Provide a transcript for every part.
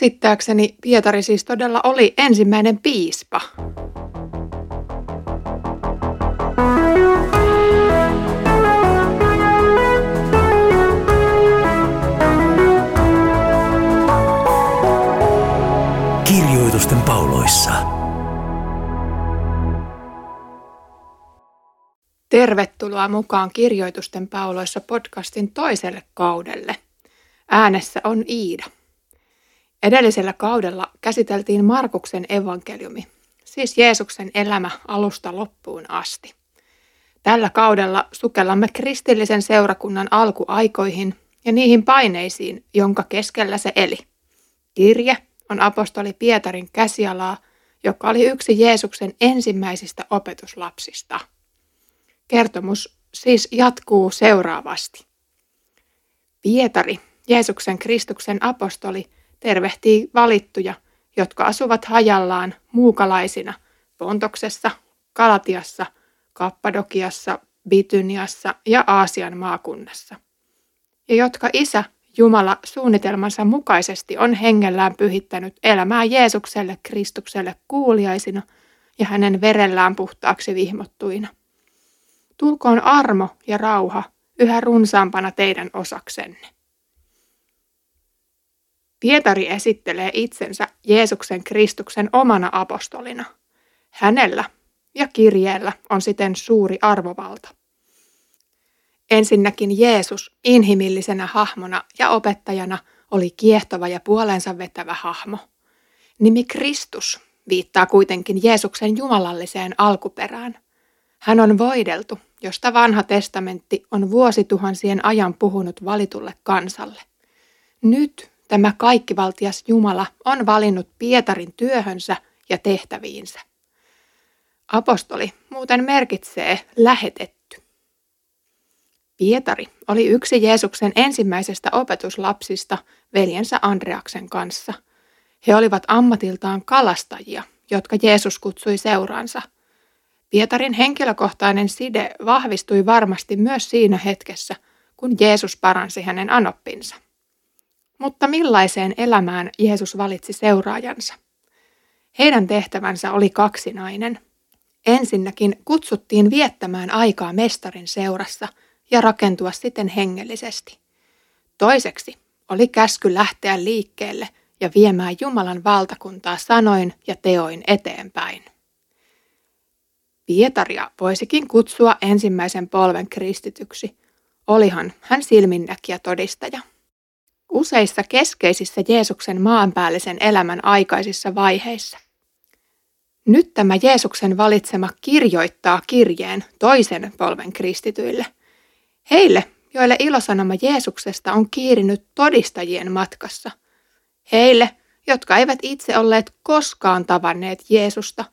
Käsittääkseni Pietari siis todella oli ensimmäinen piispa. Kirjoitusten pauloissa. Tervetuloa mukaan Kirjoitusten pauloissa podcastin toiselle kaudelle. Äänessä on Iida. Edellisellä kaudella käsiteltiin Markuksen evankeliumi, siis Jeesuksen elämä alusta loppuun asti. Tällä kaudella sukellamme kristillisen seurakunnan alkuaikoihin ja niihin paineisiin, jonka keskellä se eli. Kirje on apostoli Pietarin käsialaa, joka oli yksi Jeesuksen ensimmäisistä opetuslapsista. Kertomus siis jatkuu seuraavasti. Pietari, Jeesuksen Kristuksen apostoli, tervehtii valittuja, jotka asuvat hajallaan muukalaisina Pontoksessa, Kalatiassa, Kappadokiassa, Bityniassa ja Aasian maakunnassa, ja jotka isä Jumala suunnitelmansa mukaisesti on hengellään pyhittänyt elämää Jeesukselle Kristukselle kuuliaisina ja hänen verellään puhtaaksi vihmottuina. Tulkoon armo ja rauha yhä runsaampana teidän osaksenne. Pietari esittelee itsensä Jeesuksen Kristuksen omana apostolina. Hänellä ja kirjeellä on siten suuri arvovalta. Ensinnäkin Jeesus inhimillisenä hahmona ja opettajana oli kiehtova ja puolensa vetävä hahmo. Nimi Kristus viittaa kuitenkin Jeesuksen jumalalliseen alkuperään. Hän on voideltu, josta vanha testamentti on vuosituhansien ajan puhunut valitulle kansalle. Nyt tämä kaikkivaltias Jumala on valinnut Pietarin työhönsä ja tehtäviinsä. Apostoli muuten merkitsee lähetetty. Pietari oli yksi Jeesuksen ensimmäisestä opetuslapsista veljensä Andreaksen kanssa. He olivat ammatiltaan kalastajia, jotka Jeesus kutsui seuraansa. Pietarin henkilökohtainen side vahvistui varmasti myös siinä hetkessä, kun Jeesus paransi hänen anoppinsa. Mutta millaiseen elämään Jeesus valitsi seuraajansa? Heidän tehtävänsä oli kaksinainen. Ensinnäkin kutsuttiin viettämään aikaa mestarin seurassa ja rakentua siten hengellisesti. Toiseksi oli käsky lähteä liikkeelle ja viemään Jumalan valtakuntaa sanoin ja teoin eteenpäin. Pietaria voisikin kutsua ensimmäisen polven kristityksi. Olihan hän silminnäkijä todistaja. Useissa keskeisissä Jeesuksen maanpäällisen elämän aikaisissa vaiheissa. Nyt tämä Jeesuksen valitsema kirjoittaa kirjeen toisen polven kristityille. Heille, joille ilosanoma Jeesuksesta on kiirinyt todistajien matkassa. Heille, jotka eivät itse olleet koskaan tavanneet Jeesusta,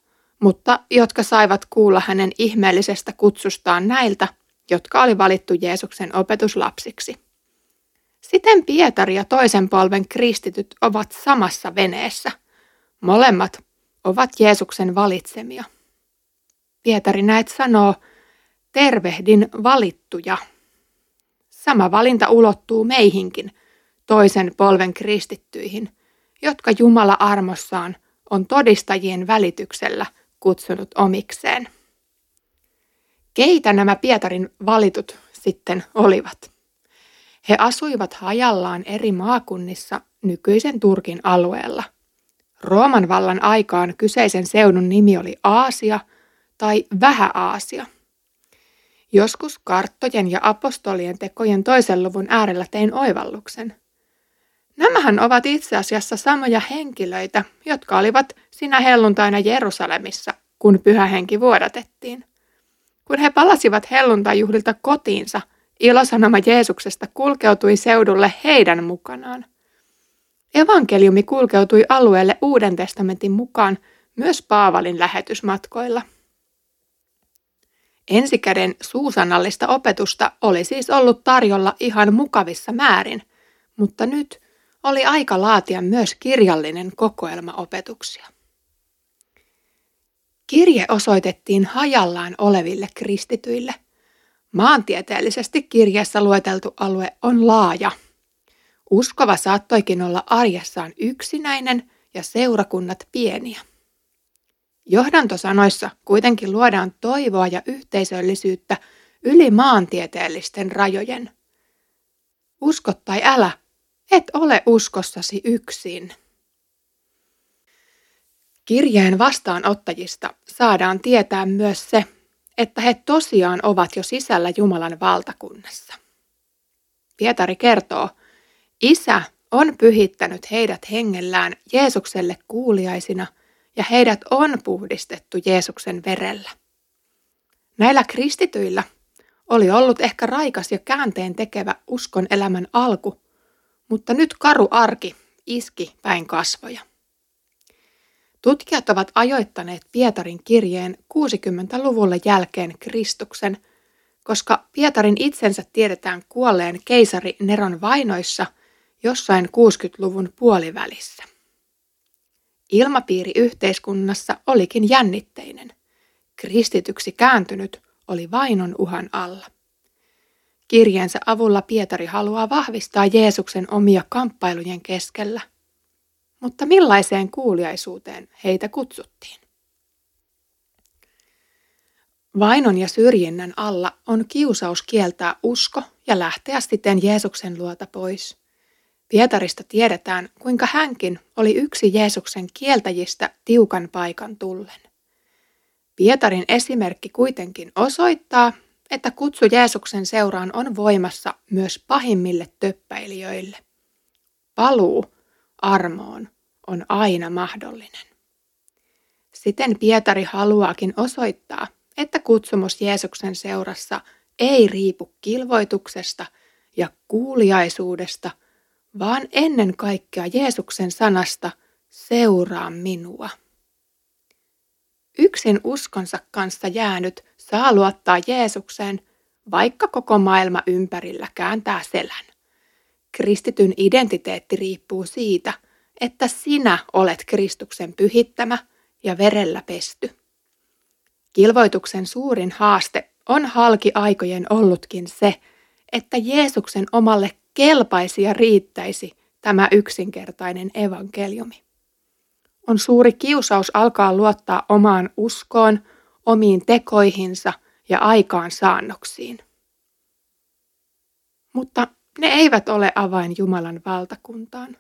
mutta jotka saivat kuulla hänen ihmeellisestä kutsustaan näiltä, jotka oli valittu Jeesuksen opetuslapsiksi. Siten Pietari ja toisen polven kristityt ovat samassa veneessä. Molemmat ovat Jeesuksen valitsemia. Pietari näet sanoo, tervehdin valittuja. Sama valinta ulottuu meihinkin, toisen polven kristittyihin, jotka Jumala armossaan on todistajien välityksellä kutsunut omikseen. Keitä nämä Pietarin valitut sitten olivat? He asuivat hajallaan eri maakunnissa nykyisen Turkin alueella. Rooman vallan aikaan kyseisen seudun nimi oli Aasia tai Vähä-Aasia. Joskus karttojen ja apostolien tekojen toisen luvun äärellä tein oivalluksen. Nämähän ovat itse asiassa samoja henkilöitä, jotka olivat sinä helluntaina Jerusalemissa, kun pyhä henki vuodatettiin. Kun he palasivat helluntajuhlilta kotiinsa – Ilosanoma Jeesuksesta kulkeutui seudulle heidän mukanaan. Evankeliumi kulkeutui alueelle Uuden testamentin mukaan myös Paavalin lähetysmatkoilla. Ensikäden suusanallista opetusta oli siis ollut tarjolla ihan mukavissa määrin, mutta nyt oli aika laatia myös kirjallinen kokoelma opetuksia. Kirje osoitettiin hajallaan oleville kristityille – Maantieteellisesti kirjassa lueteltu alue on laaja. Uskova saattoikin olla arjessaan yksinäinen ja seurakunnat pieniä. Johdantosanoissa kuitenkin luodaan toivoa ja yhteisöllisyyttä yli maantieteellisten rajojen. Usko tai älä, et ole uskossasi yksin. Kirjeen vastaanottajista saadaan tietää myös se, että he tosiaan ovat jo sisällä Jumalan valtakunnassa. Pietari kertoo, Isä on pyhittänyt heidät hengellään Jeesukselle kuuliaisina ja heidät on puhdistettu Jeesuksen verellä. Näillä kristityillä oli ollut ehkä raikas ja käänteen tekevä uskon elämän alku, mutta nyt karu arki iski päin kasvoja. Tutkijat ovat ajoittaneet Pietarin kirjeen 60-luvulle jälkeen Kristuksen, koska Pietarin itsensä tiedetään kuolleen keisari Neron vainoissa jossain 60-luvun puolivälissä. Ilmapiiri yhteiskunnassa olikin jännitteinen. Kristityksi kääntynyt oli vainon uhan alla. Kirjeensä avulla Pietari haluaa vahvistaa Jeesuksen omia kamppailujen keskellä – mutta millaiseen kuuliaisuuteen heitä kutsuttiin? Vainon ja syrjinnän alla on kiusaus kieltää usko ja lähteä siten Jeesuksen luota pois. Pietarista tiedetään, kuinka hänkin oli yksi Jeesuksen kieltäjistä tiukan paikan tullen. Pietarin esimerkki kuitenkin osoittaa, että kutsu Jeesuksen seuraan on voimassa myös pahimmille töppäilijöille. Paluu armoon on aina mahdollinen. Siten Pietari haluaakin osoittaa, että kutsumus Jeesuksen seurassa ei riipu kilvoituksesta ja kuuliaisuudesta, vaan ennen kaikkea Jeesuksen sanasta seuraa minua. Yksin uskonsa kanssa jäänyt saa luottaa Jeesukseen, vaikka koko maailma ympärillä kääntää selän. Kristityn identiteetti riippuu siitä, että sinä olet Kristuksen pyhittämä ja verellä pesty. Kilvoituksen suurin haaste on halki aikojen ollutkin se, että Jeesuksen omalle kelpaisi ja riittäisi tämä yksinkertainen evankeliumi. On suuri kiusaus alkaa luottaa omaan uskoon, omiin tekoihinsa ja aikaan saannoksiin. Mutta ne eivät ole avain Jumalan valtakuntaan.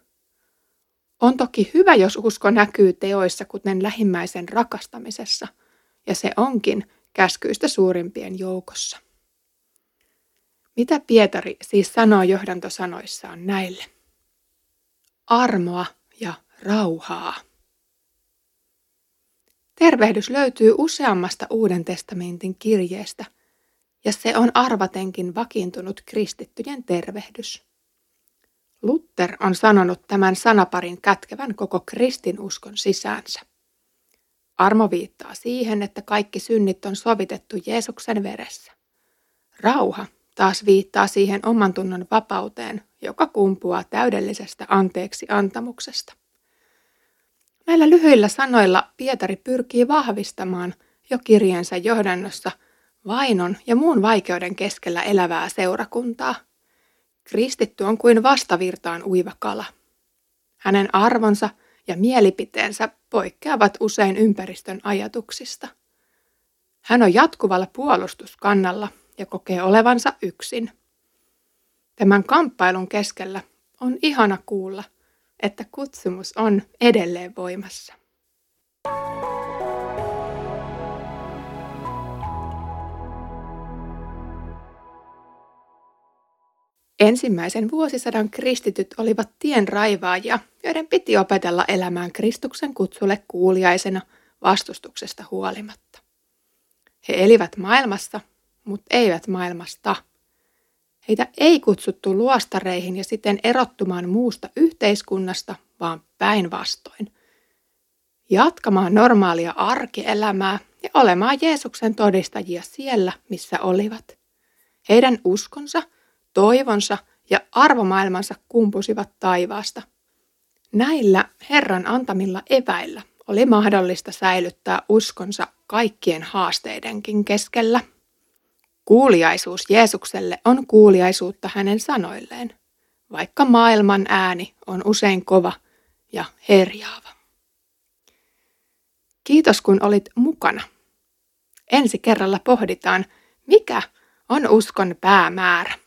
On toki hyvä, jos usko näkyy teoissa, kuten lähimmäisen rakastamisessa, ja se onkin käskyistä suurimpien joukossa. Mitä Pietari siis sanoo johdantosanoissaan näille? Armoa ja rauhaa. Tervehdys löytyy useammasta Uuden testamentin kirjeestä – ja se on arvatenkin vakiintunut kristittyjen tervehdys. Luther on sanonut tämän sanaparin kätkevän koko kristinuskon sisäänsä. Armo viittaa siihen, että kaikki synnit on sovitettu Jeesuksen veressä. Rauha taas viittaa siihen oman tunnon vapauteen, joka kumpuaa täydellisestä anteeksi antamuksesta. Näillä lyhyillä sanoilla Pietari pyrkii vahvistamaan jo kirjeensa johdannossa – vainon ja muun vaikeuden keskellä elävää seurakuntaa. Kristitty on kuin vastavirtaan uiva kala. Hänen arvonsa ja mielipiteensä poikkeavat usein ympäristön ajatuksista. Hän on jatkuvalla puolustuskannalla ja kokee olevansa yksin. Tämän kamppailun keskellä on ihana kuulla, että kutsumus on edelleen voimassa. Ensimmäisen vuosisadan kristityt olivat tien raivaajia, joiden piti opetella elämään Kristuksen kutsulle kuuliaisena vastustuksesta huolimatta. He elivät maailmassa, mutta eivät maailmasta. Heitä ei kutsuttu luostareihin ja siten erottumaan muusta yhteiskunnasta, vaan päinvastoin. Jatkamaan normaalia arkielämää ja olemaan Jeesuksen todistajia siellä, missä olivat. Heidän uskonsa – toivonsa ja arvomaailmansa kumpusivat taivaasta. Näillä Herran antamilla eväillä oli mahdollista säilyttää uskonsa kaikkien haasteidenkin keskellä. Kuuliaisuus Jeesukselle on kuuliaisuutta hänen sanoilleen, vaikka maailman ääni on usein kova ja herjaava. Kiitos kun olit mukana. Ensi kerralla pohditaan, mikä on uskon päämäärä.